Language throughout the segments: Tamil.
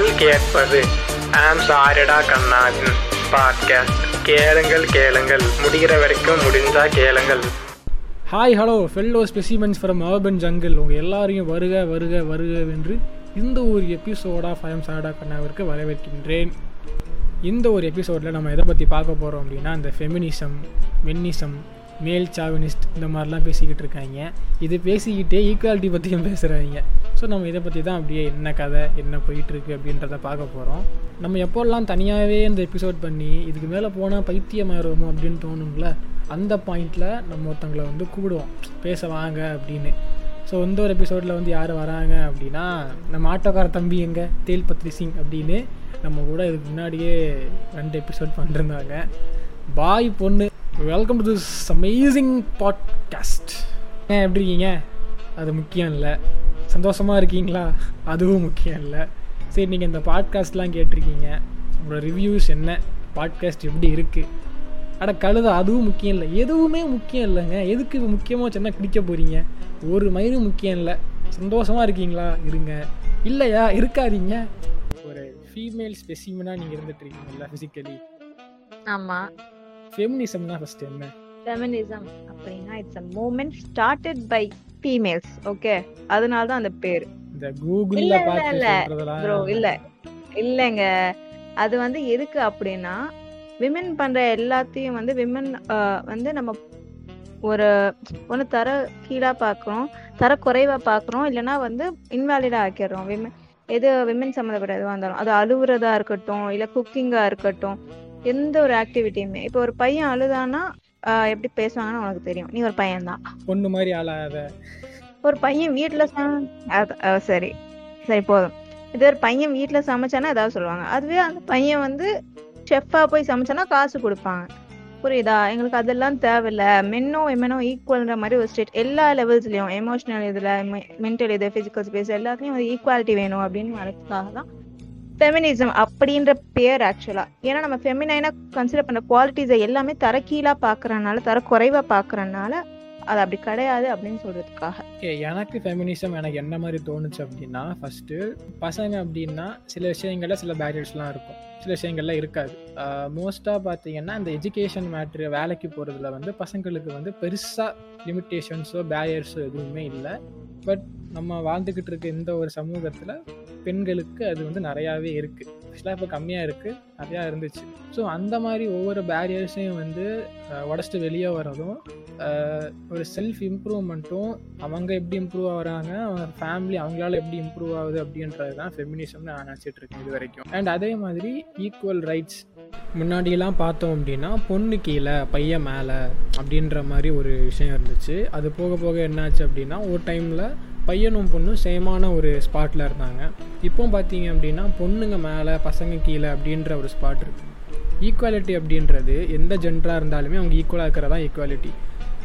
நீங்கள் கேட்பது. ஆம் சாரிடா கண்ணாவின் பாட்காஸ்ட் கேளுங்கள் கேளுங்கள். முடிகிற வரைக்கும் முடிஞ்சா கேளுங்கள். Hi hello fellow specimens from urban jungle உங்கள் எல்லாரையும் வருக வருக வருக வென்று இந்த ஒரு எபிசோட் ஆஃப் ஐம் சாடா கண்ணாவிற்கு வரவேற்கின்றேன். இந்த ஒரு எபிசோடில் நம்ம எதை பற்றி பார்க்க போகிறோம் அப்படின்னா இந்த ஃபெமினிசம் மென்னிசம் மேல் சாவினிஸ்ட் இந்த மாதிரிலாம் பேசிக்கிட்டு இருக்காங்க. இது பேசிக்கிட்டே ஈக்குவாலிட்டி பற்றியும் பேசுகிறாங்க ஸோ நம்ம இதை பற்றி தான் அப்படியே என்ன கதை என்ன போயிட்டுருக்கு அப்படின்றத பார்க்க போகிறோம் நம்ம எப்போல்லாம் தனியாகவே இந்த எபிசோட் பண்ணி இதுக்கு மேலே போனால் பைத்தியம் ஆயிடுவோமோ அப்படின்னு தோணுங்கள அந்த பாயிண்டில் நம்ம ஒருத்தவங்களை வந்து கூடுவோம் பேச வாங்க அப்படின்னு. ஸோ இந்த ஒரு எபிசோடில் வந்து யார் வராங்க அப்படின்னா நம்ம ஆட்டோக்கார தம்பி எங்கே? தேல் பத்ரி சிங் அப்படின்னு. நம்ம கூட இதுக்கு முன்னாடியே ரெண்டு எபிசோட் பண்ணிருந்தாங்க. பாய் பொண்ணு welcome to this amazing podcast ஏன் எப்படி இருக்கீங்க? அது முக்கியம் இல்லை. சந்தோஷமாக இருக்கீங்களா? அதுவும் முக்கியம் இல்லை. சரி நீங்கள் இந்த பாட்காஸ்ட்லாம் கேட்டிருக்கீங்க. உங்களோட ரிவ்யூஸ் என்ன? பாட்காஸ்ட் எப்படி இருக்குது அட கழுத அதுவும் முக்கியம் இல்லை. எதுவுமே முக்கியம் இல்லைங்க. எதுக்கு முக்கியமாக சொன்னால் குடிக்க போகிறீங்க ஒரு மயிரும் முக்கியம் இல்லை. சந்தோஷமாக இருக்கீங்களா? இருங்க. இல்லையா? இருக்காதீங்க. ஒரு ஃபீமேல் ஸ்பெசிமனாக நீங்கள் இருந்துட்டு இருக்கீங்கல்ல ஃபிசிக்கலி ஆமாம் ஃபெமினிசம்னா ஃபஸ்ட்டு என்ன? ஃபெமினிசம் அப்படின்னா it's a movement started by females okay அதனால தான் அந்த பேர். இந்த கூகுளில் பார்த்து இல்ல. இல்ல. இல்லைங்க. அது வந்து எதுக்கு அப்படின்னா விமன் பண்ற எல்லாத்தையும் வந்து விமன் வந்து நம்ம ஒரு ஒன்று தர கீழா பார்க்குறோம் தர குறைவா பார்க்குறோம் இல்லைன்னா வந்து இன்வாலிடா ஆக்கிடுறோம். விமன் எது விமன் சம்மந்தப்பட்ட எதுவாக இருந்தாலும் அது அழுவுறதா இருக்கட்டும் இல்லை குக்கிங்கா இருக்கட்டும் எந்த ஒரு ஆக்டிவிட்டியுமே இப்போ ஒரு பையன் அழுதானா எப்படி பேசுவாங்கன்னு உனக்கு தெரியும். நீ ஒரு பையன்தான். பொண்ணு மாதிரி ஆளாத ஒரு பையன் வீட்டுல சரி. சரி போதும். இது ஒரு பையன் வீட்டுல சமைச்சானா ஏதாவது சொல்லுவாங்க. அதுவே அந்த பையன் வந்து செஃப்பா போய் சமைச்சானா காசு கொடுப்பாங்க. புரியுதா? எங்களுக்கு அதெல்லாம் தேவையில்ல. மென்னோ எமெனோ ஈக்குவல்ன்ற மாதிரி ஒரு ஸ்டேட் எல்லா லெவல்ஸ்லயும் எமோஷனல் இதுல மென்டல் இது பிசிக்கல் ஸ்பேஸ் எல்லாத்துலயும் ஒரு ஈக்குவாலிட்டி வேணும் அப்படின்னு வரதுக்காக தான் ஃபெமினிசம் அப்படின்ற பேர் ஆக்சுவலாக ஏன்னா நம்ம ஃபெமினைனாக கன்சிடர் பண்ணுற குவாலிட்டிஸை எல்லாமே தர கீழாக பாக்குறதுனால தர குறைவா அது அப்படி கிடையாது அப்படின்னு சொல்கிறதுக்காக ஓகே எனக்கு ஃபெமினிசம் எனக்கு என்ன மாதிரி தோணுச்சு அப்படின்னா ஃபஸ்ட்டு பசங்க அப்படின்னா சில விஷயங்களில் சில பேரியர்ஸ்லாம் இருக்கும். சில விஷயங்கள்லாம் இருக்காது. மோஸ்ட்டாக பார்த்தீங்கன்னா இந்த எஜுகேஷன் மேட்ரு வேலைக்கு போகிறதுல வந்து பசங்களுக்கு வந்து பெருசாக லிமிட்டேஷன்ஸோ பேரியர்ஸோ எதுவுமே இல்லை. பட் நம்ம வாழ்ந்துக்கிட்டு இருக்க இந்த ஒரு சமூகத்தில் பெண்களுக்கு அது வந்து நிறையாவே இருக்குது ஆக்சுவலாக இப்போ கம்மியாக இருக்குது நிறையா இருந்துச்சு. ஸோ அந்த மாதிரி ஒவ்வொரு பேரியர்ஸையும் வந்து உடச்சிட்டு வெளியே வரதும் ஒரு செல்ஃப் இம்ப்ரூவ்மெண்ட்டும் அவங்க எப்படி இம்ப்ரூவ் ஆகிறாங்க அவங்க ஃபேமிலி அவங்களால எப்படி இம்ப்ரூவ் ஆகுது அப்படின்றது தான் ஃபெமினிசம்னு நான் நினச்சிட்டு இருக்கேன் இது வரைக்கும். அண்ட் அதே மாதிரி ஈக்குவல் ரைட்ஸ் முன்னாடியெல்லாம் பார்த்தோம் அப்படின்னா பொண்ணு கீழே பையன் மேலே அப்படின்ற மாதிரி ஒரு விஷயம் இருந்துச்சு. அது போக போக என்னாச்சு அப்படின்னா ஒரு டைமில் பையனும் பொண்ணும் சேமான ஒரு ஸ்பாட்டில் இருந்தாங்க. இப்போ பார்த்தீங்க அப்படின்னா பொண்ணுங்க மேலே பசங்க கீழே அப்படின்ற ஒரு ஸ்பாட் இருக்குது ஈக்குவாலிட்டி அப்படின்றது எந்த ஜெண்டராக இருந்தாலுமே அவங்க ஈக்குவலாக இருக்கிறதா ஈக்குவாலிட்டி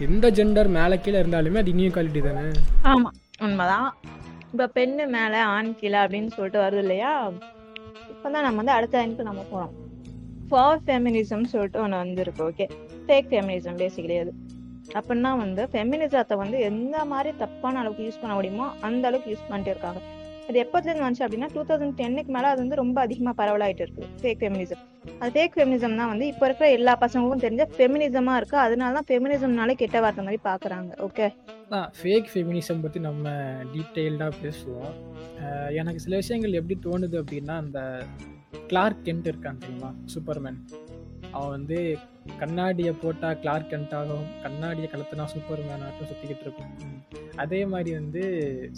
எந்த ஜெண்டர் மேலே கீழே இருந்தாலுமே அது இன்இக்வாலிட்டி தானே? ஆமாம் உண்மைதான். இப்போ பெண்ணு மேலே ஆண் கீழே அப்படின்னு சொல்லிட்டு வருது இல்லையா? இப்போ தான் நம்ம வந்து அடுத்த லைனுக்கு நம்ம போகிறோம் ஃபார் ஃபெமினிசம் சொல்லிட்டு ஒன்று வந்துருக்கு ஓகே ஃபேக் ஃபெமினிசம் பேசிக்கலி அது. அப்படின்னா வந்து ஃபெமினிசத்தை வந்து எந்த மாதிரி தப்பான அளவுக்கு யூஸ் பண்ண முடியுமோ அந்த அளவுக்கு யூஸ் பண்ணிட்டு இருக்காங்க. அது எப்போதுலேருந்து வந்துச்சு அப்படின்னா டூ தௌசண்ட் டென்னுக்கு மேலே அது வந்து ரொம்ப அதிகமாக பரவலாயிட்டு இருக்கு. ஃபேக் ஃபெமினிசம் அது ஃபேக் ஃபெமினிசம் தான் வந்து இப்போ இருக்கிற எல்லா பசங்களுக்கும் தெரிஞ்ச ஃபெமினிசமாக இருக்கு. அதனால தான் ஃபெமினிசம்னாலே கெட்ட வார்த்தை மாதிரி பார்க்குறாங்க ஓகே ஃபேக் ஃபெமினிசம் பற்றி நம்ம டீட்டெயில்டாக பேசுவோம். எனக்கு சில விஷயங்கள் எப்படி தோணுது அப்படின்னா அந்த கிளார்க் கென்ட் இருக்கான் தெரியுமா? சூப்பர்மேன் அவன் வந்து கண்ணாடியை போட்டால் கிளார்க் கென்ட் ஆகும். கண்ணாடியை கலத்துனா சூப்பர் ஆட்டும் சுற்றிக்கிட்டு இருக்கும். அதே மாதிரி வந்து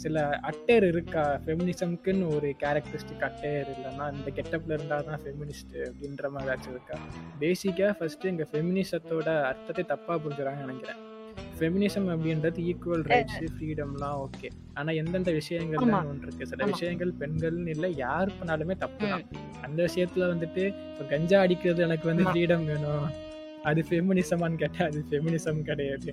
சில அட்டையர் இருக்கா? ஃபெமினிசம்க்குன்னு ஒரு கேரக்டரிஸ்டிக் அட்டையர் இல்லைன்னா இந்த கெட்டப்பில் இருந்தால் தான் ஃபெமினிஸ்ட் அப்படின்ற மாதிரி ஏதாச்சும் இருக்கா? பேசிக்காக ஃபஸ்ட்டு எங்கள் ஃபெமினிசத்தோட அர்த்தத்தை தப்பாக புரிஞ்சுறாங்கன்னு நினைக்கிறேன். ஃபெமினிசம் அப்படின்றது ஈக்குவல் ரைட்ஸ் ஃப்ரீடம்லாம் ஓகே ஆனா எந்தெந்த விஷயங்கள். ஒன்று இருக்கு சில. விஷயங்கள் பெண்கள்னு இல்லை யார் பண்ணாலுமே தப்பு தான் அந்த விஷயத்துல வந்துட்டு இப்போ கஞ்சா அடிக்கிறது எனக்கு வந்து. ஃப்ரீடம் வேணும் அது ஃபெமினிசமான்னு கேட்டா அது ஃபெமினிசம் கிடையாது.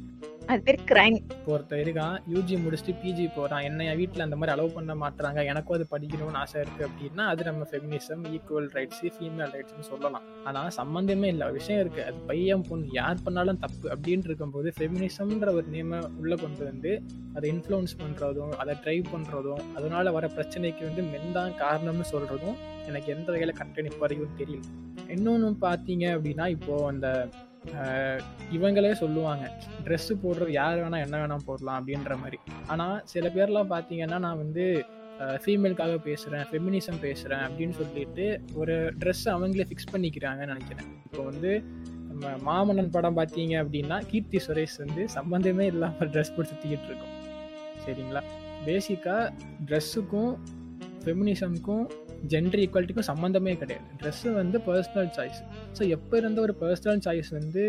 அது பேர் கிரைம் ஒருத்தர் இருக்கான் யூஜி முடிச்சுட்டு பிஜி போகிறான் என்ன என் வீட்டில் அந்த மாதிரி அலோவ் பண்ண மாட்டாங்க எனக்கும் அது படிக்கணும்னு ஆசை இருக்குது அப்படின்னா அது நம்ம ஃபெமினிசம் ஈக்குவல் ரைட்ஸு ஃபீமேல் ரைட்ஸ்னு சொல்லலாம். ஆனால் சம்மந்தமே இல்லை. விஷயம் இருக்குது அது பையன் பொண்ணு யார் பண்ணாலும் தப்பு அப்படின்ட்டு இருக்கும்போது ஃபெமினிசம்ன்ற ஒரு நேமை உள்ளே கொண்டு வந்து அதை இன்ஃப்ளூயன்ஸ் பண்ணுறதும் அதை ட்ரைவ் பண்ணுறதும் அதனால வர பிரச்சனைக்கு வந்து மென் தான் காரணம்னு சொல்கிறதும் எனக்கு எந்த வகையில் கரெக்டாக இப்போ வரைக்கும் தெரியல. இன்னொன்று பார்த்தீங்க அப்படின்னா இப்போது அந்த இவங்களே சொல்லுவாங்க ட்ரெஸ்ஸு போடுறது யார் வேணால் என்ன வேணால் போடலாம் அப்படின்ற மாதிரி. ஆனால் சில பேர்லாம் பார்த்தீங்கன்னா நான் வந்து ஃபீமேலுக்காக பேசுகிறேன் ஃபெமினிசம் பேசுகிறேன் அப்படின்னு சொல்லிட்டு ஒரு ட்ரெஸ் அவங்களே ஃபிக்ஸ் பண்ணிக்கிறாங்கன்னு நினைக்கிறேன். இப்போ வந்து நம்ம மாமன்னன் படம் பார்த்தீங்க அப்படின்னா கீர்த்தி சுரேஷ் வந்து சம்மந்தமே இல்லாமல் ட்ரெஸ் போட்டு சுற்றிக்கிட்டு இருக்கோம். சரிங்களா? பேசிக்காக ட்ரெஸ்ஸுக்கும் ஃபெமினிசம்க்கும் ஜெண்டர் ஈக்குவாலிட்டிக்கும் சம்மந்தமே கிடையாது. ட்ரெஸ்ஸு வந்து பர்சனல் சாய்ஸ் ஸோ எப்போ இருந்த ஒரு பர்சனல் சாய்ஸ் வந்து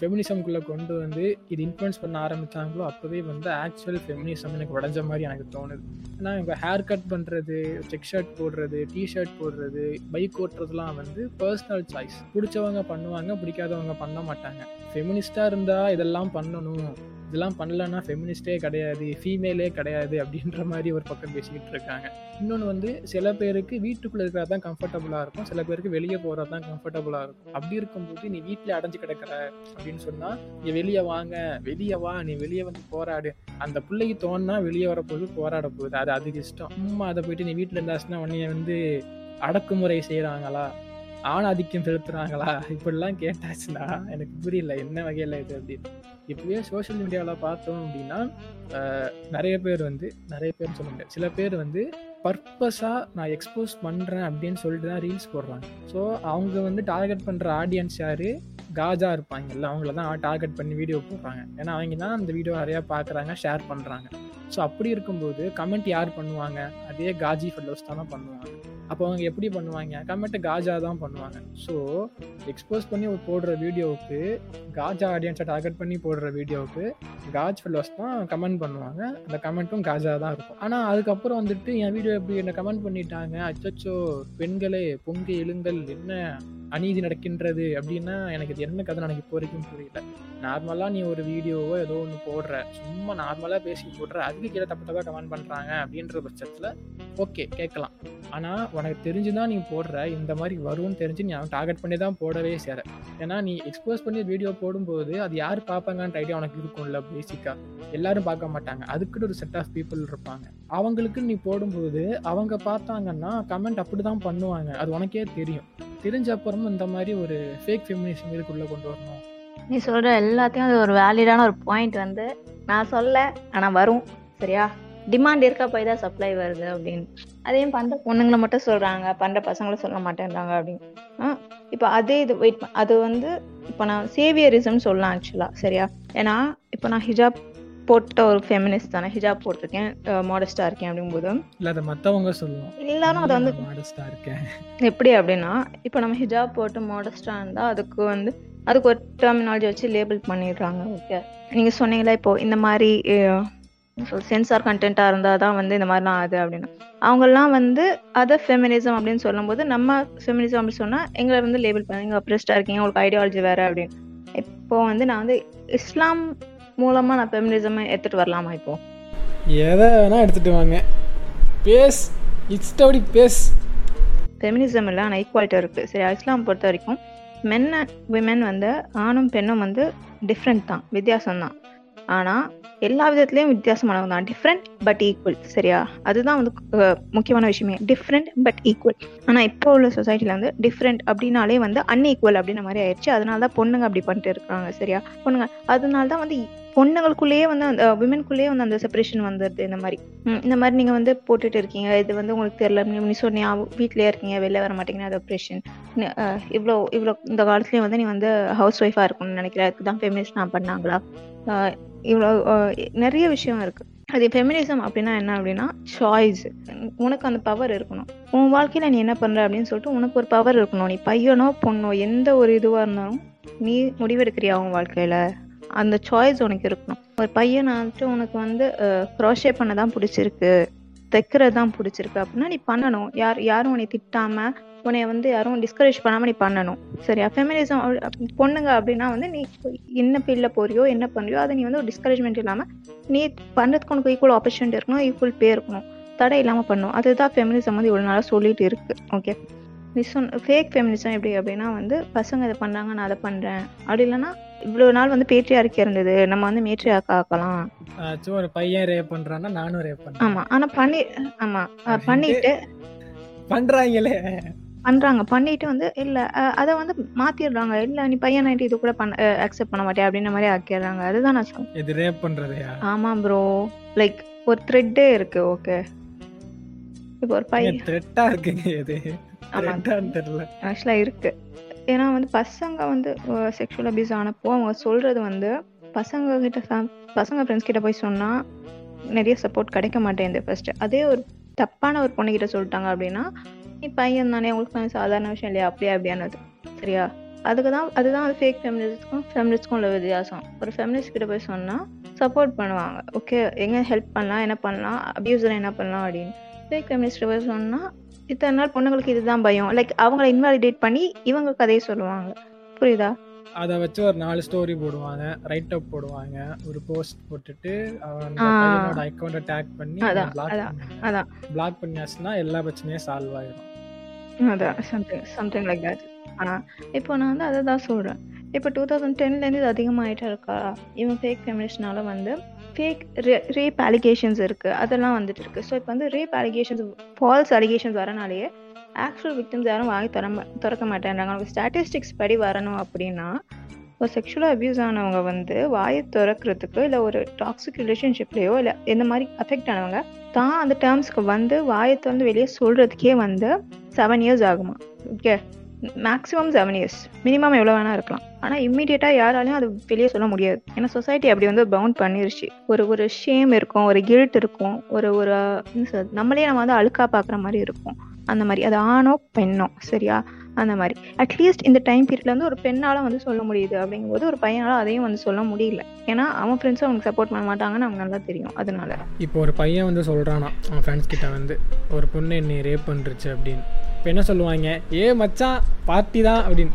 ஃபெமினிசம்குள்ளே கொண்டு வந்து இது இன்ஃப்ளூன்ஸ் பண்ண ஆரம்பித்தாங்களோ அப்போவே வந்து ஆக்சுவல் ஃபெமினிசம் எனக்கு உடஞ்ச மாதிரி எனக்கு தோணுது. ஏன்னா இப்போ ஹேர் கட் பண்ணுறது செக் ஷர்ட் போடுறது டிஷர்ட் போடுறது பைக் ஓட்டுறதுலாம் வந்து பர்சனல் சாய்ஸ் பிடிச்சவங்க பண்ணுவாங்க பிடிக்காதவங்க பண்ண மாட்டாங்க. ஃபெமினிஸ்டாக இருந்தால் இதெல்லாம் பண்ணணும். இதெல்லாம் பண்ணலன்னா ஃபெமினிஸ்டே கிடையாது ஃபீமேலே கிடையாது அப்படின்ற மாதிரி ஒரு பக்கம் பேசிக்கிட்டு இருக்காங்க. இன்னொன்று வந்து சில பேருக்கு வீட்டுக்குள்ளே இருக்கிறது தான் கம்ஃபர்டபுளாக இருக்கும். சில பேருக்கு வெளியே போகிறது தான் கம்ஃபர்டபுளாக இருக்கும். அப்படி இருக்கும்போது நீ வீட்டில் அடைஞ்சு கிடக்கிற அப்படின்னு சொன்னால் நீ வெளியே வாங்க வெளியே வா நீ வெளியே வந்து போராடு. அந்த பிள்ளைக்கு தோணுனா வெளியே வரப்போகுது போராட போகுது. அது அதுக்கு இஷ்டம். சும்மா அதை போயிட்டு நீ வீட்டில் இருந்தாச்சுன்னா உன்னைய வந்து அடக்குமுறை செய்கிறாங்களா ஆண் ஆதிக்கம் செலுத்துறாங்களா? இப்படிலாம் கேட்டாச்சுன்னா எனக்கு புரியல என்ன வகையில் இது அப்படின்னு. இப்படியே சோஷியல் மீடியாவில் பார்த்தோம் அப்படின்னா நிறைய பேர் வந்து நிறைய பேர் சொல்ல முடியாது. சில பேர் வந்து பர்பஸாக நான் எக்ஸ்போஸ் பண்ணுறேன் அப்படின்னு சொல்லிட்டு தான் ரீல்ஸ் போடுறாங்க. ஸோ அவங்க வந்து டார்கெட் பண்ணுற ஆடியன்ஸ் யார்? காஜா இருப்பாங்கல்ல அவங்கள தான் டார்கெட் பண்ணி வீடியோ போடுறாங்க. ஏன்னா அவங்க தான் அந்த வீடியோ நிறையா பார்க்குறாங்க ஷேர் பண்ணுறாங்க ஸோ அப்படி இருக்கும்போது கமெண்ட் யார் பண்ணுவாங்க? அதே காஜி ஃபெல்லோஸ் தானே பண்ணுவாங்க. அப்போ அவங்க எப்படி பண்ணுவாங்க? கமெண்ட்டு காஜா தான் பண்ணுவாங்க. ஸோ எக்ஸ்போஸ் பண்ணி போடுற வீடியோவுக்கு காஜா ஆடியன்ஸை டார்கெட் பண்ணி போடுற வீடியோவுக்கு காஜ் ஃபெல்லோஸ் தான் கமெண்ட் பண்ணுவாங்க. அந்த கமெண்ட்டும் காஜா தான் இருக்கும். ஆனால் அதுக்கப்புறம் வந்துட்டு என் வீடியோ எப்படி என்ன கமெண்ட் பண்ணிட்டாங்க? அச்சோ பெண்களே பொங்கி எழுங்கள் என்ன அநீதி நடக்கின்றது அப்படின்னா எனக்கு இது என்ன கதை எனக்கு இப்போ வரைக்கும் புரியல. நார்மலாக நீ ஒரு வீடியோவோ ஏதோ ஒன்று போடுற சும்மா நார்மலாக பேசி போடுற அதுக்கு கீழே தப்பு தப்பாக கமெண்ட் பண்ணுறாங்க அப்படின்ற பட்சத்தில் ஓகே கேட்கலாம். ஆனால் உனக்கு தெரிஞ்சு தான் நீ போடுற இந்த மாதிரி வரும்னு தெரிஞ்சு நீ அவன் டார்கெட் பண்ணி தான் போடவே சேர. ஏன்னா நீ எக்ஸ்போஸ் பண்ணி வீடியோ போடும்போது அது யார் பார்ப்பாங்கன்ற ஐடியா உனக்கு இருக்கும்ல பேசிக்காக எல்லாரும் பார்க்க மாட்டாங்க. அதுக்குன்னு ஒரு செட் ஆஃப் பீப்புள் இருப்பாங்க. அவங்களுக்கு நீ போடும்போது அவங்க பார்த்தாங்கன்னா கமெண்ட் அப்படி தான் பண்ணுவாங்க. அது உனக்கே தெரியும். தெரிஞ்ச அப்புறமும் இந்த மாதிரி ஒரு ஃபேக் ஃபெமினிசம் இதுக்குள்ளே கொண்டு வரணும். நீ சொல்ற எல்லாத்தையும் அது ஒரு வேலிடான ஒரு பாயிண்ட் வந்து நான் சொல்ல ஆனா வரும். சரியா? டிமாண்ட் இருக்க போய் தான் சப்ளை வருது அப்படின்னு. அதையும் பண்ற பொண்ணுங்களை மட்டும் சொல்றாங்க பண்ற பசங்களை சொல்ல மாட்டேன்றாங்க அப்படின்னு. இப்போ அதே இது வெயிட் அது வந்து இப்போ நான் சேவியரிசம் சொல்லலாம் ஆக்சுவலா சரியா? ஏன்னா இப்போ நான் ஹிஜாப் போட்ட ஒரு ஃபெமினிஸ்ட் தானே? ஹிஜாப் போட்டிருக்கேன். மாடஸ்டா இருக்கேன் அப்படிங்கும்போது. இல்லை அதை மற்றவங்க சொல்லுவோம் எல்லாரும் அதை வந்து மாடஸ்டாக இருக்கேன். எப்படி அப்படின்னா இப்போ நம்ம ஹிஜாப் போட்டு மாடஸ்டாக இருந்தால் அதுக்கு வந்து அதுக்கு ஒரு டெர்மினாலஜி வச்சு லேபிள் பண்ணிடுறாங்க ஓகே நீங்கள் சொன்னீங்களா இப்போ இந்த மாதிரி சென்சார் கண்டென்ட்டாக இருந்தால் தான் வந்து இந்த மாதிரிலாம் ஆகுது அப்படின்னு. அவங்கெல்லாம் வந்து அதை ஃபெமினிசம் அப்படின்னு சொல்லும்போது நம்ம ஃபெமினிசம் அப்படின்னு சொன்னால் எங்களை வந்து லேபிள் பண்ணி நீங்கள் அப்ரெஸ்டாக இருக்கீங்க உங்களுக்கு ஐடியாலஜி வேறு அப்படின்னு. இப்போ வந்து நான் வந்து இஸ்லாம் மூலமாக நான் ஃபெமினிசம் எடுத்துகிட்டு வரலாமா இப்போ? எதை வேணால் எடுத்துகிட்டு வாங்க. பேஸ் இஷ்டப்படி பேஸ். ஃபெமினிசம் இல்லை ஆனால் ஈக்குவாலிட்டி இருக்குது சரி இஸ்லாம் பொறுத்த வரைக்கும் மென் அண்ட் விமென் வந்து ஆணும் பெண்ணும் வந்து டிஃப்ரெண்ட் தான் வித்தியாசம் தான். ஆனால் எல்லா விதத்துலேயும் வித்தியாசமானவங்க தான். டிஃப்ரெண்ட் பட் ஈக்குவல் சரியா? அதுதான் வந்து முக்கியமான விஷயமே. டிஃப்ரெண்ட் பட் ஈக்குவல் ஆனால் இப்போ உள்ள சொசைட்டியில் வந்து டிஃப்ரெண்ட் அப்படின்னாலே வந்து அன்ஈக்குவல் அப்படின்ற மாதிரி ஆயிடுச்சு. அதனால தான் பொண்ணுங்க அப்படி பண்ணிட்டு இருக்காங்க. சரியா? பொண்ணுங்க அதனால தான் வந்து பொண்ணுங்களுக்குள்ளேயே வந்து அந்த விமென்குள்ளேயே வந்து அந்த செப்பரேஷன் வந்துடுது இந்த மாதிரி. இந்த மாதிரி நீங்கள் வந்து போட்டுட்டு இருக்கீங்க. இது வந்து உங்களுக்கு தெரியல. நீ சொன்னியா வீட்டிலே இருக்கீங்க வெளில வர மாட்டேங்கன்னா அது ஆப்ரேஷன் இவ்வளோ இவ்வளோ இந்த காலத்துலேயும் வந்து நீ வந்து ஹவுஸ் ஒய்ஃபாக இருக்கணும்னு நினைக்கிற அதுக்கு தான் ஃபெமினிஸ்ட் நான் பண்ணாங்களா? இவ்வளோ நிறைய விஷயம் இருக்குது அது ஃபெமினிசம் அப்படின்னா என்ன அப்படின்னா சாய்ஸ் உனக்கு அந்த பவர் இருக்கணும். உன் வாழ்க்கையில் நீ என்ன பண்ணுற அப்படின்னு சொல்லிட்டு உனக்கு ஒரு பவர் இருக்கணும். நீ பையனோ பொண்ணோ எந்த ஒரு இதுவாக இருந்தாலும் நீ முடிவெடுக்கிறியா உன் வாழ்க்கையில்? அந்த சாய்ஸ் உனக்கு இருக்கணும். ஒரு பையனாச்சும் உனக்கு வந்து க்ரோஷே பண்ண தான் பிடிச்சிருக்கு தைக்கிறது தான் பிடிச்சிருக்கு அப்படின்னா நீ பண்ணணும். யார் யாரும் உன்னை திட்டாம உன்னைய வந்து யாரும் டிஸ்கரேஜ் பண்ணாமல் நீ பண்ணணும். சரியா? ஃபெமினிசம் பொண்ணுங்க அப்படின்னா வந்து நீ என்ன ஃபீல்டில் போறியோ என்ன பண்ணுறியோ அதை நீ வந்து ஒரு டிஸ்கரேஜ்மெண்ட் இல்லாமல் நீ பண்ணுறதுக்கு உனக்கு ஈக்குவல் ஆப்பர்ச்சுனிட்டி இருக்கணும் ஈக்குவல் பே இருக்கணும். தடை இல்லாமல் பண்ணணும். அதுதான் ஃபெமினிசம் வந்து இவ்வளோ நாளாக சொல்லிட்டு இருக்கு. ஓகே மிஸ் ஃபேக் ஃபெமினிசம் எப்படி அப்படின்னா வந்து பசங்க இதை பண்ணுறாங்க நான் அதை பண்ணுறேன் அப்படி இல்லைன்னா இவ்வளவு நாள் வந்து பேட்ரியார்க்கி இருந்தது. நம்ம வந்து மேட்ரியார்க் ஆக்கலாம். ஒரு பையன் ரேப் பண்றான்னா நானும் ரேப் பண்றேன். ஆமா ஆனா பண்ணி ஆமா பண்ணிட்டு பண்றாங்களே. பண்றாங்க. பண்ணிட்டு வந்து இல்ல அத வந்து மாத்திடுறாங்க. இல்ல நீ பையன் ஆயிட்டு இது கூட பண்ண அக்செப்ட் பண்ண மாட்டியா? அப்படின்ற மாதிரி ஆக்கிடுறாங்க. அதுதான் நான் சொல்றேன் இது ரேப் பண்றதையா? ஆமா ப்ரோ லைக் ஒரு த்ரெட்டே இருக்கு ஓகே இப்போ ஒரு பையன் த்ரெட்டா இருக்குங்க இது. தெரியல. ஆக்சுவலா இருக்கு. ஏன்னா வந்து பசங்க வந்து செக்ஷுவல் அபியூஸ் ஆனப்போ அவங்க சொல்கிறது வந்து பசங்க கிட்ட பசங்க ஃப்ரெண்ட்ஸ் கிட்ட போய் சொன்னால் நிறைய சப்போர்ட் கிடைக்க மாட்டேங்குது ஃபஸ்ட்டு அதே ஒரு தப்பான ஒரு பொண்ணுக்கிட்ட சொல்லிட்டாங்க அப்படின்னா நீ பையன் தானே உங்களுக்கு சாதாரண விஷயம் இல்லையா? அப்படியே அப்படியானது. சரியா? அதுக்கு தான் அதுதான் அது ஃபேக் ஃபெமினிஸ்ட்க்கும் ஃபெமினிஸ்ட்க்கும் உள்ள வித்தியாசம். ஒரு ஃபெமினிஸ்ட் கிட்ட போய் சொன்னால் சப்போர்ட் பண்ணுவாங்க. ஓகே எங்கே ஹெல்ப் பண்ணலாம்? என்ன பண்ணலாம்? அபியூஸர் என்ன பண்ணலாம்? அப்படின்னு. ஃபேக் ஃபெமினிஸ்ட் போய் சொன்னால் இத்தனை நாள் பொண்ணுங்களுக்கு இதுதான் பயம். லைக் அவங்கள இன்வாலிடேட் பண்ணி இவங்க கதையை சொல்லுவாங்க. புரியுதா? அதை வச்சு ஒரு நாலு ஸ்டோரி போடுவாங்க. ரைட் அப் போடுவாங்க. ஒரு போஸ்ட் போட்டுட்டு அவன் அந்த ஆ. பையனோட அக்கௌண்ட்டை டேக் பண்ணி அதான், பிளாக் பண்ணியாச்சுன்னா எல்லா பிரச்சனையும் சால்வ் ஆயிடும் அதான் சம்திங் சம்திங் லைக் தட் இப்போ நான் வந்து அதை தான் சொல்கிறேன் இப்போ டூ தௌசண்ட் டென்லேருந்து இது அதிகமாகிட்டே இருக்கா? இவன் ஃபேக் ஃபெமினிஸ்ட்னால வந்து ஃபேக் ரேப் அலிகேஷன்ஸ் இருக்குது அதெல்லாம் வந்துட்டு இருக்குது ஸோ இப்போ வந்து ரேப் அலிகேஷன்ஸ் ஃபால்ஸ் அலிகேஷன்ஸ் வரனாலேயே ஆக்சுவல் விக்டிம்ஸ் யாரும் வாங்கி திற திறக்க மாட்டேன்றாங்க. அவங்க ஸ்டாட்டிஸ்டிக்ஸ் படி வரணும் அப்படின்னா ஒரு செக்ஷுவலாக அப்யூஸ் ஆனவங்க வந்து வாயை திறக்கிறதுக்கு இல்லை ஒரு டாக்ஸிக் ரிலேஷன்ஷிப்லேயோ இல்லை எந்த மாதிரி அஃபெக்ட் ஆனவங்க தான் அந்த டேர்ம்ஸ்க்கு வந்து வாயை திறந்து வெளியே சொல்கிறதுக்கே வந்து செவன் இயர்ஸ் ஆகுமா? Okay maximum seven years minimum எவ்வளோ வேணா இருக்கலாம். ஆனால் இம்மிடியட்டாக யாராலையும் அது வெளியே சொல்ல முடியாது. ஏன்னா சொசைட்டி அப்படி வந்து பவுண்ட் பண்ணிருச்சு. ஒரு ஒரு ஷேம் இருக்கும் ஒரு கில்ட் இருக்கும் ஒரு ஒரு நம்மளே நம்ம வந்து அழுக்கா பார்க்குற மாதிரி இருக்கும். அந்த மாதிரி. அது ஆணோ பெண்ணோ சரியா? அந்த மாதிரி. அட்லீஸ்ட் இந்த டைம் பீரியட்ல வந்து ஒரு பெண்ணால வந்து சொல்ல முடியுது அப்படிங்கும்போது ஒரு பையனால அதையும் வந்து சொல்ல முடியல. ஏன்னா அவன் ஃப்ரெண்ட்ஸும் அவனுக்கு சப்போர்ட் பண்ண மாட்டாங்கன்னு அவங்க நல்லா தெரியும். அதனால. இப்போ ஒரு பையன் வந்து சொல்கிறானா அவன் ஃப்ரெண்ட்ஸ் கிட்ட வந்து ஒரு பொண்ணு என்னை ரேப் பண்ணுருச்சு அப்படின்னு. இப்போ என்ன சொல்லுவாங்க? ஏ மச்சான் பார்ட்டி தான் அப்படின்னு.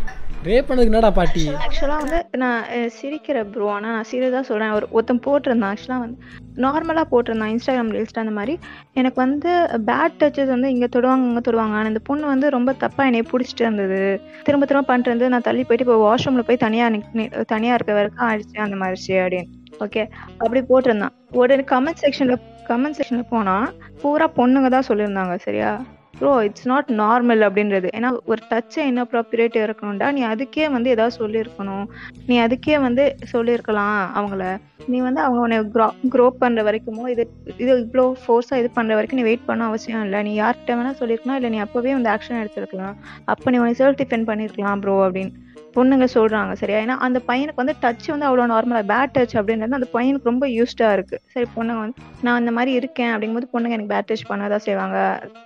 ரேப் பண்ணதுக்கு என்னடா பாட்டி ஆக்சுவலாக வந்து நான் சிரிக்கிற ப்ரோ ஆனால் நான் சீரியஸாக சொல்கிறேன் ஒரு ஒருத்தன் போட்டிருந்தான். ஆக்சுவலாக வந்து நார்மலாக போட்டிருந்தான். இன்ஸ்டாகிராம் ரீல்ஸ்ட்டு அந்த மாதிரி. எனக்கு வந்து பேட் டச்சஸ் வந்து இங்கே தொடுவாங்க இங்கே தொடுவாங்க. ஆனால் இந்த பொண்ணு வந்து ரொம்ப தப்பாக என்னை பிடிச்சிட்டு இருந்தது. திரும்ப திரும்ப பண்ணுறது நான் தள்ளி போயிட்டு இப்போ வாஷ்ரூமில் போய் தனியாக தனியாக இருக்க வரைக்கும் ஆயிடுச்சு அந்த மாதிரிச்சு அப்படின்னு. ஓகே அப்படி போட்டிருந்தான். உடனே கமெண்ட் செக்ஷனில் கமெண்ட் செக்ஷனில் போனால் பூரா பொண்ணுங்க தான் சொல்லியிருந்தாங்க. சரியா? ப்ரோ இட்ஸ் நாட் நார்மல் அப்படின்றது. ஏன்னா ஒரு டச்சை என்ன ப்ராப்பரேட் இருக்கணும்டா. நீ அதுக்கே வந்து ஏதாவது சொல்லியிருக்கணும். நீ அதுக்கே வந்து சொல்லியிருக்கலாம் அவங்கள. நீ வந்து அவங்க உன்னை க்ரோ க்ரோ பண்ணுற வரைக்குமோ இது இது இவ்வளோ ஃபோர்ஸாக இது பண்ணுற வரைக்கும் நீ வெயிட் பண்ண அவசியம் இல்லை. நீ யார்கிட்ட வேணால் சொல்லியிருக்கலாம் இல்லை நீ அப்போவே வந்து ஆக்ஷன் எடுத்திருக்கலாம். அப்போ நீ உன்னை செல்ஃப் டிஃபெண்ட் பண்ணியிருக்கலாம் ப்ரோ அப்படின்னு. பொண்ணுங்க சொல்றாங்க சரியா? ஏன்னா அந்த பையனுக்கு வந்து டச் வந்து அவ்வளோ நார்மலாக பேட் டச் அப்படின்றது அந்த பையனுக்கு ரொம்ப யூஸ்டாக இருக்கு. சரி பொண்ணுங்க வந்து நான் இந்த மாதிரி இருக்கேன். அப்படிங்கும்போது பொண்ணுங்க எனக்கு பேட் டச் பண்ணாதான் செய்வாங்க.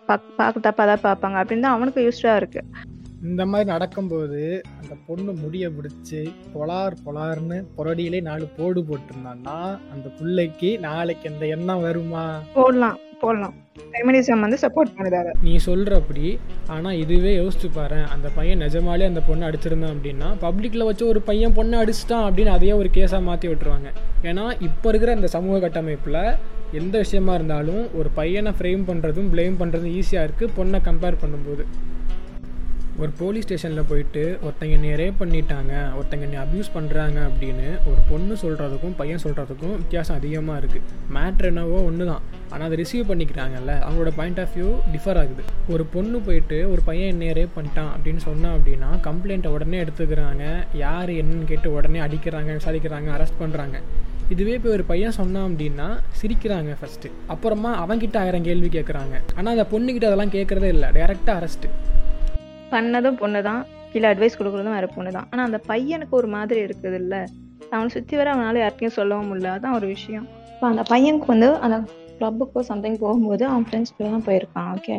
பா பார்க்க தப்பாக தான் பார்ப்பாங்க. அப்படின்னு தான் அவனுக்கு யூஸ்டாக இருக்கு. இந்த மாதிரி நடக்கும்போது அந்த பொண்ணு முடிய பிடிச்சி பொலார் பொலார்னு புரடியிலே நாலு போடு போட்டிருந்தான்னா அந்த பிள்ளைக்கு நாளைக்கு அந்த எண்ணம் வருமா? போடலாம் போடலாம். ஃபெமினிசம் வந்து சப்போர்ட் பண்ணுது அதை நீ சொல்கிறப்படி ஆனால் இதுவே யோசிச்சு பாரு அந்த பையன் நிஜமாலே அந்த பொண்ணை அடிச்சிருந்தான் அப்படின்னா பப்ளிக்கில் வச்சு ஒரு பையன் பொண்ணை அடிச்சிட்டான் அப்படின்னு அதையே ஒரு கேஸாக மாற்றி விட்டுருவாங்க. ஏன்னா இப்போ இருக்கிற அந்த சமூக கட்டமைப்பில் எந்த விஷயமா இருந்தாலும் ஒரு பையனை ஃப்ரேம் பண்ணுறதும் ப்ளேம் பண்ணுறதும் ஈஸியாக இருக்குது பொண்ணை கம்பேர் பண்ணும்போது. ஒரு போலீஸ் ஸ்டேஷனில் போயிட்டு ஒருத்தங்க என்னை ரேப் பண்ணிட்டாங்க ஒருத்தங்க என்னை அப்யூஸ் பண்ணுறாங்க அப்படின்னு ஒரு பொண்ணு சொல்கிறதுக்கும் பையன் சொல்கிறதுக்கும் வித்தியாசம் அதிகமாக இருக்குது மேட்ரு என்னவோ ஒன்று தான் ஆனால் அதை ரிசீவ் பண்ணிக்கிறாங்கல்ல அவங்களோட பாயிண்ட் ஆஃப் வியூ டிஃபர் ஆகுது. ஒரு பொண்ணு போயிட்டு ஒரு பையன் என்னை ரேப் பண்ணிட்டான் அப்படின்னு சொன்னான் அப்படின்னா கம்ப்ளைண்ட்டை உடனே எடுத்துக்கிறாங்க. யார் என்னன்னு கேட்டு உடனே அடிக்கிறாங்க விசாரிக்கிறாங்க அரெஸ்ட் பண்ணுறாங்க இதுவே இப்போ ஒரு பையன் சொன்னான் அப்படின்னா சிரிக்கிறாங்க ஃபஸ்ட்டு அப்புறமா அவன்கிட்ட ஆயிரம் கேள்வி கேட்குறாங்க ஆனால் அந்த பொண்ணுக்கிட்ட அதெல்லாம் கேட்குறதே இல்லை. டேரெக்டாக அரெஸ்ட்டு பண்ணதும் பொண்ணு தான் இல்லை அட்வைஸ் கொடுக்குறதும் வேறு பொண்ணு தான் ஆனால் அந்த பையனுக்கு ஒரு மாதிரி இருக்குது இல்லை அவனை சுற்றி வர அவனால் யார்கிட்டயும் சொல்லவும் முடியல அதான் ஒரு விஷயம். இப்போ அந்த பையனுக்கு வந்து அந்த கிளப்புக்கோ சம்திங் போகும்போது அவன் ஃப்ரெண்ட்ஸ் கூட தான் போயிருக்கான் ஓகே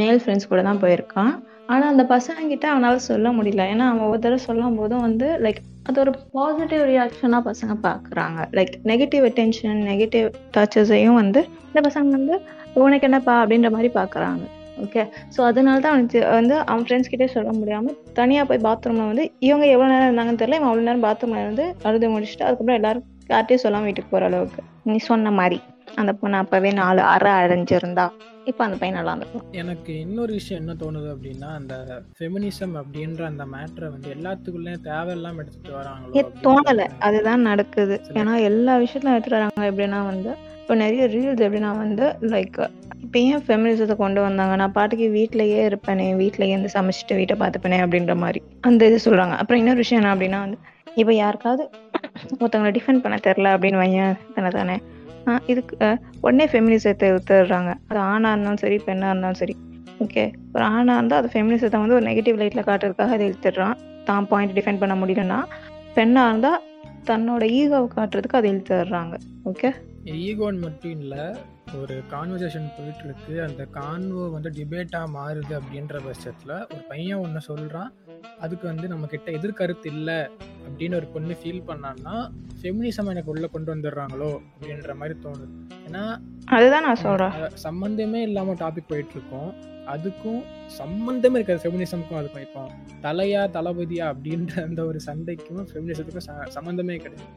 மேல் ஃப்ரெண்ட்ஸ் கூட தான் போயிருக்கான். ஆனால் அந்த பசங்ககிட்ட அவனால் சொல்ல முடியல. ஏன்னா அவன் ஒரு தடவை சொல்லும் போதும் வந்து லைக் அது ஒரு பாசிட்டிவ் ரியாக்ஷனாக பசங்க பார்க்குறாங்க லைக் நெகட்டிவ் அட்டென்ஷன் நெகட்டிவ் டச்சஸையும் வந்து இந்த பசங்க வந்து உனக்கு என்னப்பா? அப்படின்ற மாதிரி பார்க்குறாங்க ஓகே ஸோ அதனால தான் அவனுக்கு வந்து அவன் ஃப்ரெண்ட்ஸ் கிட்டே சொல்ல முடியாமல் தனியாக போய் பாத்ரூமில் வந்து இவங்க எவ்வளோ நேரம் இருந்தாங்கன்னு தெரியல இவன் அவ்வளோ நேரம் பாத்ரூமில் இருந்து அழுது முடிச்சுட்டு அதுக்கப்புறம் எல்லாரும் யார்ட்டையும் சொல்லாமல் வீட்டுக்கு போகிற அளவுக்கு. நீ சொன்ன மாதிரி. அந்த பொண்ணு அப்போவே நாலு அரை அடைஞ்சிருந்தா இப்போ அந்த பையன் நல்லா இருந்திருக்கும் எனக்கு இன்னொரு விஷயம் என்ன தோணுது அப்படின்னா அந்த ஃபெமினிசம் அப்படின்ற அந்த மேட்ரை வந்து எல்லாத்துக்குள்ளேயும் தேவையில்லாம எடுத்துட்டு அப்படின்ற தோணலை. அதுதான் நடக்குது. ஏன்னா எல்லா விஷயத்துலையும் எடுத்துட்டு வராங்க. எப்படின்னா வந்து இப்போ நிறைய ரீல்ஸ் எப்படின்னா வந்து லைக் இப்போ ஏன் ஃபெமினிசத்தை கொண்டு வந்தாங்க? நான் பாட்டுக்கு வீட்டிலையே இருப்பேனே வீட்டிலேயே இருந்து சமைச்சிட்டு வீட்டை பார்த்துப்பேனே அப்படின்ற மாதிரி. அந்த இது சொல்கிறாங்க அப்புறம் இன்னொரு விஷயம் என்ன அப்படின்னா வந்து இப்போ யாருக்காவது ஒருத்தவங்களை டிஃபெண்ட் பண்ண தெரில அப்படின்னு வையன் தானே. தானே இதுக்கு உடனே ஃபெமினிசத்தை எடுத்துடுறாங்க. அது ஆணாக இருந்தாலும் சரி பெண்ணாக இருந்தாலும் சரி. ஓகே ஒரு ஆணாக இருந்தால் அது ஃபெமினிசத்தை வந்து ஒரு நெகட்டிவ் லைட்டில் காட்டுறதுக்காக அதை இழுத்துடுறான் தான் பாயிண்ட் டிஃபெண்ட் பண்ண முடியலன்னா பெண்ணாக இருந்தால் தன்னோட ஈகோவை காட்டுறதுக்கு அதை இழுத்துடுறாங்க ஓகே ஈகோன்னு மட்டும் இல்லை ஒரு கான்வர்சேஷன் போயிட்டு இருக்கு அந்த கான்வோ வந்து டிபேட்டாக மாறுது அப்படின்ற பட்சத்தில் ஒரு பையன் ஒன்று சொல்கிறான் அதுக்கு வந்து நம்ம கிட்ட எதிர்கருத்து இல்லை அப்படின்னு ஒரு பொண்ணு ஃபீல் பண்ணான்னா ஃபெமினிசம் எனக்கு உள்ள கொண்டு வந்துடுறாங்களோ அப்படின்ற மாதிரி தோணுது. ஏன்னா அதுதான் நான் சொல்கிறேன் சம்மந்தமே இல்லாமல் டாபிக் போயிட்டு இருக்கோம் அதுக்கும் சம்மந்தமே இருக்காது. ஃபெமினிசமுக்கும் அதுக்கும் இப்போ தலையா தளபதியா அப்படின்ற அந்த ஒரு சண்டைக்கும் ஃபெமினிசத்துக்கும் ச- சம்மந்தமே கிடையாது.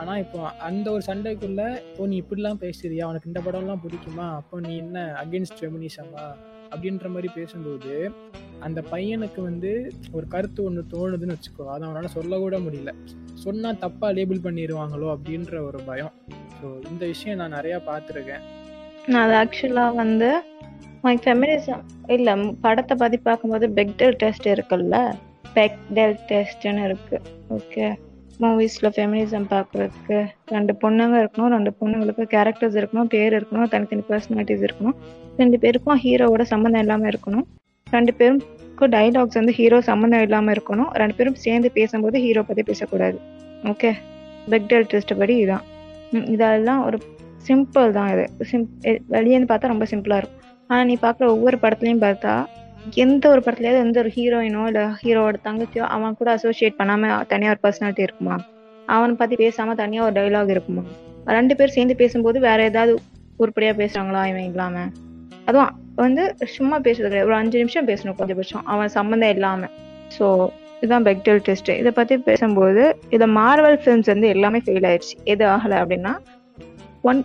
ஆனால் இப்போ அந்த ஒரு சண்டைக்குள்ளே இப்போ நீ இப்படிலாம் பேசுறியா? உனக்கு இந்த படம்லாம் பிடிக்குமா? அப்போ நீ என்ன அகேன்ஸ்ட் ஃபெமினிசமா அப்படின்ற மாதிரி பேசும்போது அந்த பையனுக்கு வந்து ஒரு கருத்து ஒன்று தோணுதுன்னு வச்சுக்கோ அதை அவனால் சொல்லக்கூட முடியல. சொன்னால் தப்பாக லேபிள் பண்ணிடுவாங்களோ அப்படின்ற ஒரு பயம். ஸோ இந்த விஷயம் நான் நிறையா பார்த்துருக்கேன். நான் அது ஆக்சுவலாக வந்து ஃபெமினிசம் இல்லை படத்தை பற்றி பார்க்கும்போது பெக்டெல் டெஸ்ட் இருக்குல்ல? பெக்டெல் டெஸ்ட்னு இருக்குது ஓகே மூவிஸில் ஃபெமினிசம் பார்க்குறதுக்கு ரெண்டு பொண்ணுங்க இருக்கணும் ரெண்டு பொண்ணுங்களுக்கு கேரக்டர்ஸ் இருக்கணும் பேர் இருக்கணும் தனித்தனி பர்சனாலிட்டிஸ் இருக்கணும். ரெண்டு பேருக்கும் ஹீரோவோட சம்மந்தம் இல்லாமல் இருக்கணும். ரெண்டு பேருக்கும் டைலாக்ஸ் வந்து ஹீரோ சம்மந்தம் இல்லாமல் இருக்கணும். ரெண்டு பேரும் சேர்ந்து பேசும்போது ஹீரோ பற்றி பேசக்கூடாது. ஓகே பெக்டல் டெஸ்ட் படி இதுதான் இதெல்லாம் ஒரு சிம்பிள் தான் இது. சிம் வெளியேன்னு பார்த்தா ரொம்ப சிம்பிளாக இருக்கும். ஆனால் நீ பார்க்குற ஒவ்வொரு படத்துலையும் பார்த்தா எந்த ஒரு படத்துலயாவது எந்த ஒரு ஹீரோயினோ இல்லை ஹீரோவோட தங்கச்சியோ அவன் கூட அசோசியேட் பண்ணாமல் தனியாக ஒரு பர்சனாலிட்டி இருக்குமா? அவனை பற்றி பேசாமல் தனியாக ஒரு டைலாக் இருக்குமா? ரெண்டு பேர் சேர்ந்து பேசும்போது வேற ஏதாவது உருப்படியாக பேசுகிறாங்களா இவன் இல்லாமல் அதுவும் வந்து சும்மா பேசுறது கிடையாது. ஒரு அஞ்சு நிமிஷம் பேசணும் கொஞ்சம் அவன் சம்மந்தம் இல்லாமல் ஸோ இதுதான் பெக்டல் டெஸ்ட் இதை பற்றி பேசும்போது இதை மார்வல் ஃபிலிம்ஸ் வந்து எல்லாமே ஃபெயில் ஆயிடுச்சு எது ஆகலை அப்படின்னா ஒன்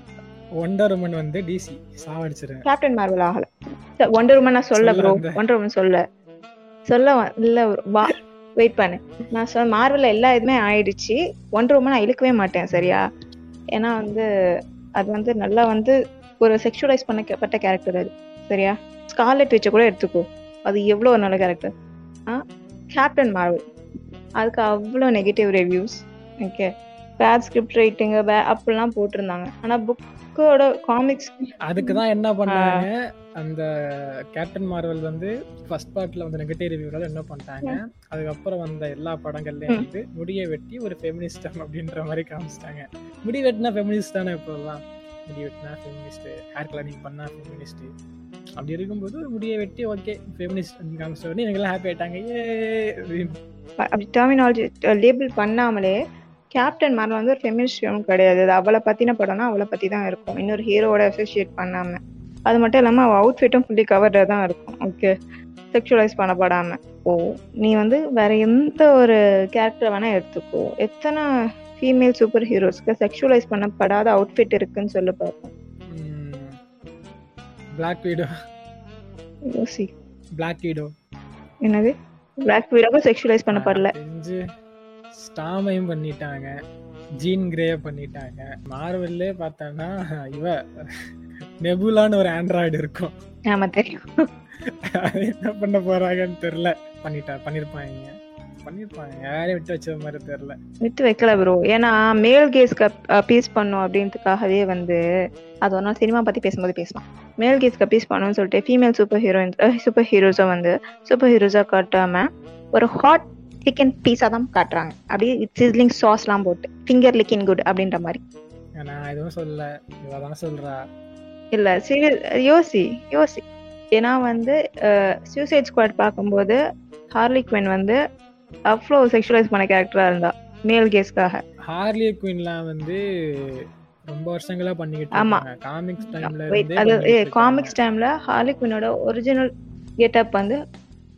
ஒண்டர் உமன் வந்து டிசி சாவடிச்சிருங்க கேப்டன் மார்வல் ஆகல. ஒண்டர் உமன் நான் சொல்ல ப்ரோ. ஒண்டர் உமன் சொல்ல. சொல்ல இல்ல. வா. வெயிட் பண்ணு. நான் சொன்ன மார்வல்ல எல்லா இதுமே ஆயிடுச்சு. ஒண்டர் உமன் நான் இழுக்கவே மாட்டேன் சரியா? ஏன்னா வந்து அது வந்து நல்லா வந்து ஒரு செக்ஷுவலைஸ் பண்ணப்பட்ட கேரக்டர் அது சரியா? ஸ்கார்லெட் வச்ச கூட எடுத்துக்கோ. அது எவ்வளோ ஒரு நல்ல கேரக்டர் ஆ? கேப்டன் மார்வல் அதுக்கு அவ்வளோ negative reviews okay bad script writing பே அப்படிலாம் போட்டிருந்தாங்க. ஆனால் புக்கோட காமிக்ஸ் அதுக்கு தான் என்ன பண்ணாங்க? அந்த கேப்டன் மார்வல் வந்து ஃபர்ஸ்ட் பார்ட்ல வந்து நெகட்டிவ் ரிவ்யூல என்ன பண்ணிட்டாங்க? அதுக்கப்புறம் வந்த எல்லா படங்கள்லயும் ம். வந்து முடியை வெட்டி ஒரு ஃபெமினிஸ்டம் அப்படின்ற மாதிரி காமிச்சிட்டாங்க. முடி வெட்டினா ஃபெமினிஸ்ட் தானே இப்போலாம் முடி வெட்டினா ஃபெமினிஸ்ட் ஹேர் கலரிங் பண்ணா ஃபெமினிஸ்ட் அப்படி இருக்கும்போது முடியை வெட்டி ஓகே ஃபெமினிஸ்ட் காமிச்ச உடனே எங்கெல்லாம் ஹாப்பி ஆயிட்டாங்க. ஏ அப்படி டெர்மினாலஜி லேபிள் பண்ணாமலே கேப்டன் மார்வல் வந்து ஒரு ஃபெமினிஸ்ட் ஃபிலிம் கிடையாது. அது அவளை பற்றின படம்னா அவளை பற்றி தான் இருக்கும். இன்னொரு ஹீரோவோட அசோசியேட் பண்ணாம. அது மட்டும் இல்லாமல் அவள் அவுட்ஃபிட்டும் ஃபுல்லி கவர்டாக தான் இருக்கும். ஓகே செக்ஷுவலைஸ் பண்ணப்படாம ஓ நீ வந்து வேற எந்த ஒரு கேரக்டர் வேணா எடுத்துக்கோ. எத்தனை ஃபீமேல் சூப்பர் ஹீரோஸ்க்கு செக்ஷுவலைஸ் பண்ணப்படாத அவுட்ஃபிட் இருக்குன்னு சொல்லி பார்ப்போம் பிளாக் வீடோ யோசி பிளாக் வீடோ என்னது? பிளாக் வீடாக செக்ஷுவலைஸ் பண்ணப்படல. ஸ்டாமையும் பண்ணிட்டாங்க ஜீன் கிரே பண்ணிட்டாங்க. மார்வல்லே பார்த்தோன்னா இவ நெபுலான்னு ஒரு ஆண்ட்ராய்டு இருக்கும். ஆமா தெரியும். என்ன பண்ண போறாங்கன்னு தெரியல. பண்ணிட்டா பண்ணிருப்பாங்க. பண்ணிருப்பாங்க. யாரையும் விட்டு வச்ச மாதிரி தெரியல. விட்டு வைக்கல ப்ரோ ஏன்னா மேல் கேஸ்க்கு அப்பீஸ் பண்ணும் அப்படின்றதுக்காகவே வந்து அது நாள் சினிமா பத்தி பேசும்போது பேசலாம் மேல் கேஸ்க்கு அப்பீஸ் பண்ணணும்னு சொல்லிட்டு ஃபீமேல் சூப்பர் ஹீரோயின் சூப்பர் ஹீரோஸை வந்து சூப்பர் ஹீரோஸாக காட்டாம ஒரு ஹாட் சிக்கன் பீஸா தான் காட்டுறாங்க. அப்படியே சிஸ்லிங் சாஸ்லாம் போட்டு ஃபிங்கர் லிக்கிங் குட் அப்படின்ற மாதிரி. நான் எதுவும் சொல்ல இவ தான் சொல்றா. இல்ல சீரியஸ் யோசி யோசி. ஏன்னா வந்து சூசைட் ஸ்குவாட் பார்க்கும்போது ஹார்லி குவின் வந்து அவ்வளோ செக்ஷுவலைஸ் பண்ண கேரக்டரா இருந்தா மேல் கேஸ்க்காக ஹார்லி குயின்லாம் வந்து ரொம்ப வருஷங்களா பண்ணிக்கிட்டு ஆமா. காமிக்ஸ் டைம்ல அது. காமிக்ஸ் டைம்ல ஹார்லி குயினோட ஒரிஜினல் கெட்டப் வந்து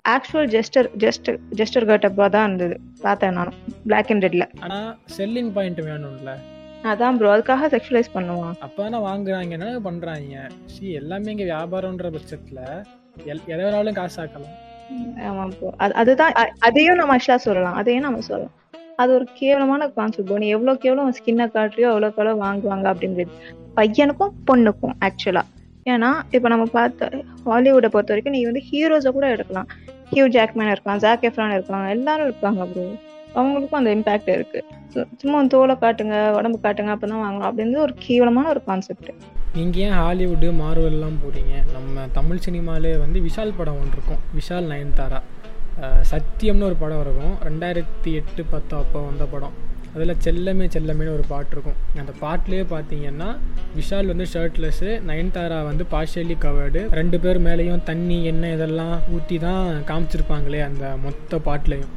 ஆக்சுவல் ஜெஸ்டர் ஜெஸ்ட் ஜெஸ்டர் கெட்டப்பா தான் இருந்தது. பார்த்தேன் நானும். பிளாக் அண்ட் ரெட்ல ஆனா செல்லிங் பாயிண்ட் வேணும்ல. அதான் ப்ரோ அதுக்காக செக்ஷுவலைஸ் பண்ணுவான். அப்பதானே வாங்குறாங்க என்ன பண்றாங்க? சி எல்லாமே இங்க வியாபாரம்ன்ற பட்சத்துல எதை வேணாலும் காசு ஆக்கலாம் ஆமா ப்ரோ அது அதுதான் அதையும் நம்ம ஆக்சுவலா சொல்லலாம். அதையும் நம்ம சொல்லலாம். அது ஒரு கேவலமான கான்செப்ட் ப்ரோ நீ எவ்வளவுக்கு எவ்வளவு ஸ்கின்னை காட்டுறியோ அவ்வளோக்கு எவ்வளோ வாங்குவாங்க அப்படின்றது. பையனுக்கும் பொண்ணுக்கும் ஆக்சுவலா ஏன்னா இப்போ நம்ம பார்த்த ஹாலிவுட்டை பொறுத்த வரைக்கும் நீ வந்து ஹீரோஸை கூட எடுக்கலாம். ஹியூ ஜாக்மேன் இருக்கான் ஜாக் எஃப்ரான் இருக்கான் எல்லாரும் இருக்காங்க ப்ரோ அவங்களுக்கும் அந்த இம்பாக்ட் இருக்கு. சும்மா தோலை காட்டுங்க உடம்பு காட்டுங்க அப்பதான் வாங்கலாம் அப்படின்னு ஒரு கேவலமான ஒரு கான்செப்ட் நீங்க ஏன் ஹாலிவுட் மார்வல் எல்லாம் போறீங்க? நம்ம தமிழ் சினிமாலே வந்து விஷால் படம் ஒன்று இருக்கும். விஷால் நயன்தாரா. சத்தியம்னு ஒரு படம் இருக்கும். ரெண்டாயிரத்தி எட்டு பத்து அப்போ வந்த படம். அதில் செல்லமே செல்லமேனு ஒரு பாட்டு இருக்கும். அந்த பாட்டிலே பார்த்தீங்கன்னா விஷால் வந்து ஷர்ட்லெஸ்ஸு நயன்தாரா வந்து பார்ஷியலி கவர்டு ரெண்டு பேர் மேலேயும் தண்ணி எண்ணெய் இதெல்லாம் ஊற்றி தான் காமிச்சிருப்பாங்களே அந்த மொத்த பாட்டிலையும்.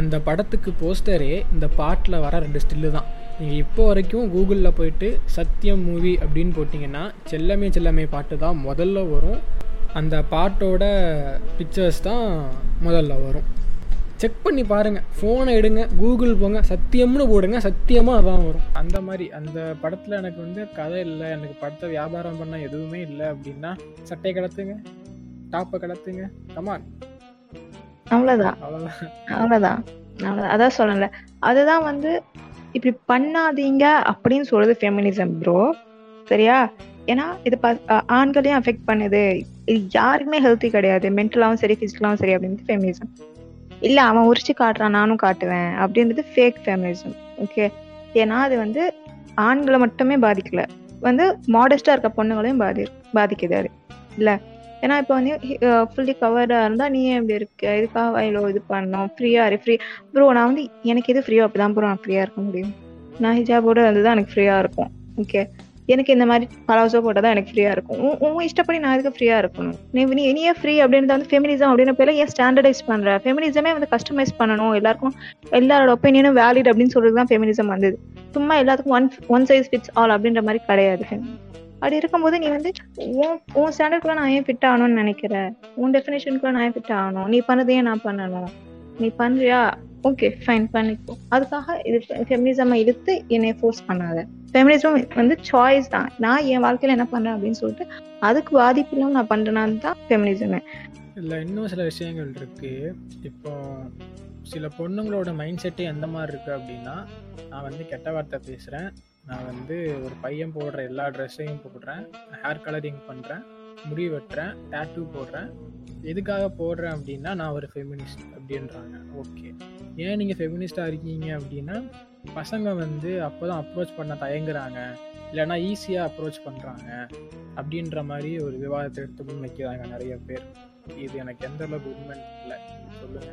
அந்த படத்துக்கு போஸ்டரே இந்த பாட்டில் வர ரெண்டு ஸ்டில்லு தான். நீங்கள் இப்போ வரைக்கும் கூகுளில் போயிட்டு சத்தியம் மூவி அப்படின்னு போட்டிங்கன்னா செல்லமே செல்லமே பாட்டு தான் முதல்ல வரும். அந்த பாட்டோட பிக்சர்ஸ் தான் முதல்ல வரும். செக் பண்ணி பாருங்கள் ஃபோனை எடுங்க கூகுள் போங்க சத்தியம்னு போடுங்க சத்தியமாக அதான் வரும். அந்த மாதிரி அந்த படத்தில் எனக்கு வந்து கதை இல்லை எனக்கு படத்தை வியாபாரம் பண்ண எதுவுமே இல்லை அப்படின்னா சட்டையை கடத்துங்க டாப்பை கடத்துங்க கமான் அவ்வளவுதான். அவ்வளோதான் அவ்வளவுதான். அவ்வளவுதான். அதான் சொல்லல அதுதான் வந்து இப்படி பண்ணாதீங்க அப்படின்னு சொல்றது ஃபெமினிசம் ப்ரோ சரியா? ஏன்னா இது ஆண்களையும் அஃபெக்ட் பண்ணுது? இது யாருக்குமே ஹெல்த்தி கிடையாது. மென்டலாவும் சரி பிசிக்கலாவும் சரி அப்படின்றது ஃபெமினிசம் இல்லை அவன் உரிச்சு காட்டுறான் நானும் காட்டுவேன் அப்படின்றது ஃபேக் ஃபேமிலிசம் ஓகே ஏன்னா அது வந்து ஆண்களை மட்டுமே பாதிக்கல. வந்து மாடஸ்டா இருக்க பொண்ணுங்களையும் பாதி பாதிக்குது அது இல்ல? ஏன்னா இப்போ வந்து ஃபுல்லி கவர்டா இருந்தா நீ எப்படி இப்படி இருக்க? இதுக்காக வயலோ இது பண்ணணும்? ஃப்ரீயா இரு ஃப்ரீ ப்ரோ நான் வந்து எனக்கு எது ஃப்ரீயோ அப்பதான் ப்ரோ நான் ஃப்ரீயா இருக்க முடியும். நான் ஹிஜாபோட தான் எனக்கு ஃப்ரீயா இருக்கும் ஓகே எனக்கு இந்த மாதிரி பலாசோ போட்டால் தான் எனக்கு ஃப்ரீயா இருக்கும். உன் உன் இஷ்டப்படி நான் இதுக்கு ஃப்ரீயா இருக்கணும்? நீ நீ நீயே ஃப்ரீ அப்படின்றத வந்து ஃபெமினிசம் அப்படின்ற பேர்ல ஏன் ஸ்டாண்டர்டைஸ் பண்ற? ஃபெமினிசமே வந்து கஸ்டமைஸ் பண்ணணும். எல்லாருக்கும் எல்லாரோட ஒப்பீனியனும் வேலிட் அப்படின்னு சொல்றது தான் ஃபெமினிசம் வந்தது. சும்மா எல்லாத்துக்கும் one one size fits all அப்படின்ற மாதிரி கிடையாது. அப்படி இருக்கும்போது நீ வந்து உன் உன் ஸ்டாண்டர்ட்குள்ள நான் ஏன் ஃபிட் ஆகணும்னு நினைக்கிற? உன் டெஃபினேஷனுக்குள்ள நான் ஏன் ஃபிட் ஆகணும்? நீ பண்ணதையே நான் பண்ணணும். நீ பண்றியா? ஓகே ஃபைன் பண்ணிக்கோ. அதுக்காக இது ஃபெமினிசம் இழுத்து என்னை ஃபோர்ஸ் பண்ணாத. ஃபெமினிசம் வந்து சாய்ஸ் தான். நான் என் வாழ்க்கையில என்ன பண்றேன் அப்படின்னு சொல்லிட்டு அதுக்கு பாதிப்பு இல்லாம நான் பண்றேனான்னு தான் ஃபெமினிசமே இல்லை இன்னும் சில விஷயங்கள் இருக்கு. இப்போ சில பொண்ணுங்களோட மைண்ட் செட்டே எந்த மாதிரி இருக்கு அப்படின்னா நான் வந்து கெட்ட வார்த்தை பேசுகிறேன் நான் வந்து ஒரு பையன் போடுற எல்லா ட்ரெஸ்ஸையும் போடுறேன். ஹேர் கலரிங் பண்ணுறேன் முடி வெட்டுறேன். டேட்டூ போடுறேன். எதுக்காக போடுறேன் அப்படின்னா நான் ஒரு ஃபெமினிஸ்ட் அப்படின்றாங்க. ஓகே ஏன் நீங்கள் ஃபெமினிஸ்டாக இருக்கீங்க அப்படின்னா பசங்க வந்து அப்போ தான் அப்ரோச் பண்ண தயங்குறாங்க. இல்லைன்னா ஈஸியாக அப்ரோச் பண்ணுறாங்க அப்படின்ற மாதிரி ஒரு விவாதத்தை எடுத்து முன் வைக்கிறாங்க நிறைய பேர். இது எனக்கு எந்த அளவுக்கு உண்மை இல்லை சொல்லுங்க.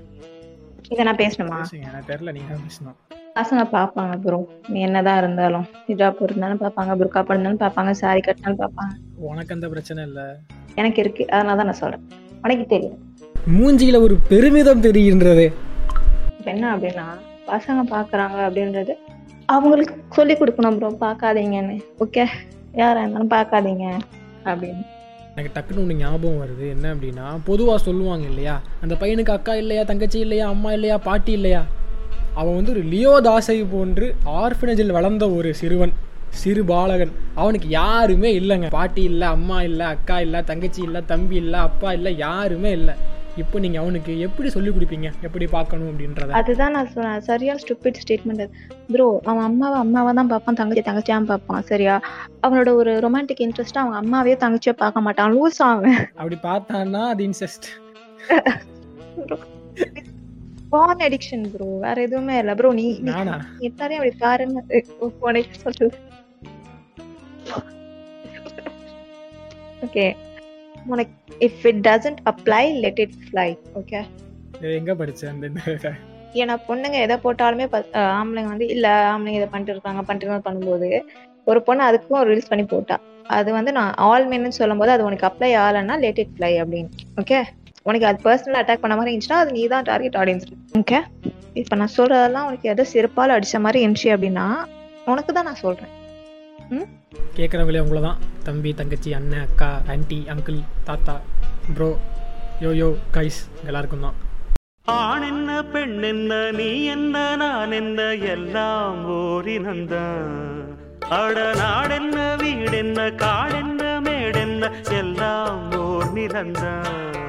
இதை நான் பேசணுமா? எனக்கு தெரியல. நீங்க தான் பேசணும். பசங்க பார்ப்பாங்க ப்ரோ நீ என்னதான் இருந்தாலும். ஹிஜாப் இருந்தாலும் பார்ப்பாங்க புர்கா பண்ணாலும் பார்ப்பாங்க சாரி கட்டினாலும் பார்ப்பாங்க. உனக்கு அந்த பிரச்சனை இல்லை. எனக்கு இருக்கு. அதனால தான் நான் சொல்றேன். உனக்கு தெரியும். மூஞ்சியில ஒரு பெருமிதம் தெரிகின்றது. என்ன அப்படின்னா பசங்க பாக்குறாங்க அப்படின்றது அவங்களுக்கு சொல்லி கொடுக்கணும் ப்ரோ பார்க்காதீங்கன்னு ஓகே யாரா இருந்தாலும் பார்க்காதீங்க அப்படின்னு. எனக்கு டக்குன்னு ஒன்று ஞாபகம் வருது. என்ன அப்படின்னா பொதுவாக சொல்லுவாங்க இல்லையா? அந்த பையனுக்கு அக்கா இல்லையா தங்கச்சி இல்லையா அம்மா இல்லையா பாட்டி இல்லையா? அவன் வந்து ஒரு லியோ தாசை போன்று ஆர்ஃபனேஜில் வளர்ந்த ஒரு சிறுவன். சிறு பாலகன். அவனுக்கு யாருமே இல்லைங்க. பாட்டி இல்லை அம்மா இல்லை அக்கா இல்லை தங்கச்சி இல்லை தம்பி இல்லை அப்பா இல்லை யாருமே இல்லை. இப்போ நீங்கள் அவனுக்கு எப்படி சொல்லிக் கொடுப்பீங்க? எப்படி பார்க்கணும் அப்படின்றத? அதுதான் நான் சொன்னேன் சரியா ஸ்டூபிட் ஸ்டேட்மெண்ட் ப்ரோ அவன் அம்மாவை அம்மாவா தான் பார்ப்பான். தங்கச்சி தங்கச்சியா பார்ப்பான். சரியா? அவனோட ஒரு ரொமான்டிக் இன்ட்ரெஸ்ட் அவன் அம்மாவே தங்கச்சியா பார்க்க மாட்டான். லூஸ் அவன். அப்படி பார்த்தான்னா அது இன்செஸ்ட் பான் அடிக்ஷன் ப்ரோ வேற எதுவுமே இல்ல. ப்ரோ நீ எல்லாரையும் அப்படி பாருங்க உனக்கு சொல்றது. ஓகே உனக்கு if it doesn't apply let it fly okay எங்க படிச்சேன் அந்த ஏன்னா பொண்ணுங்க எதை போட்டாலுமே ஆம்பளைங்க வந்து இல்ல ஆம்பளைங்க இதை பண்ணிட்டு இருக்காங்க பண்ணிட்டு பண்ணும்போது ஒரு பொண்ணு அதுக்கும் ரீல்ஸ் பண்ணி போட்டா. அது வந்து நான் ஆல் மென்னு சொல்லும் போது அது உனக்கு அப்ளை ஆகலைன்னா லெட் இட் ஃப்ளை அப்படின்னு. ஓகே உனக்கு அது பர்சனல் அட்டாக் பண்ண மாதிரி இருந்துச்சுன்னா அது நீ தான் டார்கெட் ஆடியன்ஸ் ஓகே இப்போ நான் சொல்றதெல்லாம் உனக்கு எதை செருப்பால் அடிச்ச மாதிரி இருந்துச்சு அப்படின்னா உனக்கு தான் நான் சொல்றேன். கேட்குறவங்களே உங்களை தான் தம்பி தங்கச்சி அண்ணன் அக்கா ஆன்ட்டி அங்கிள் தாத்தா ப்ரோ யோ யோ கைஸ் எல்லாருக்கும் தான் ஆண் என்ன பெண் என்ன நீ என்ன நான் என்ன எல்லாம் ஓரினந்தான் அட நாடென்ன வீடென்ன காடென்ன மேடென்ன எல்லாம் ஓர் நிலந்தான்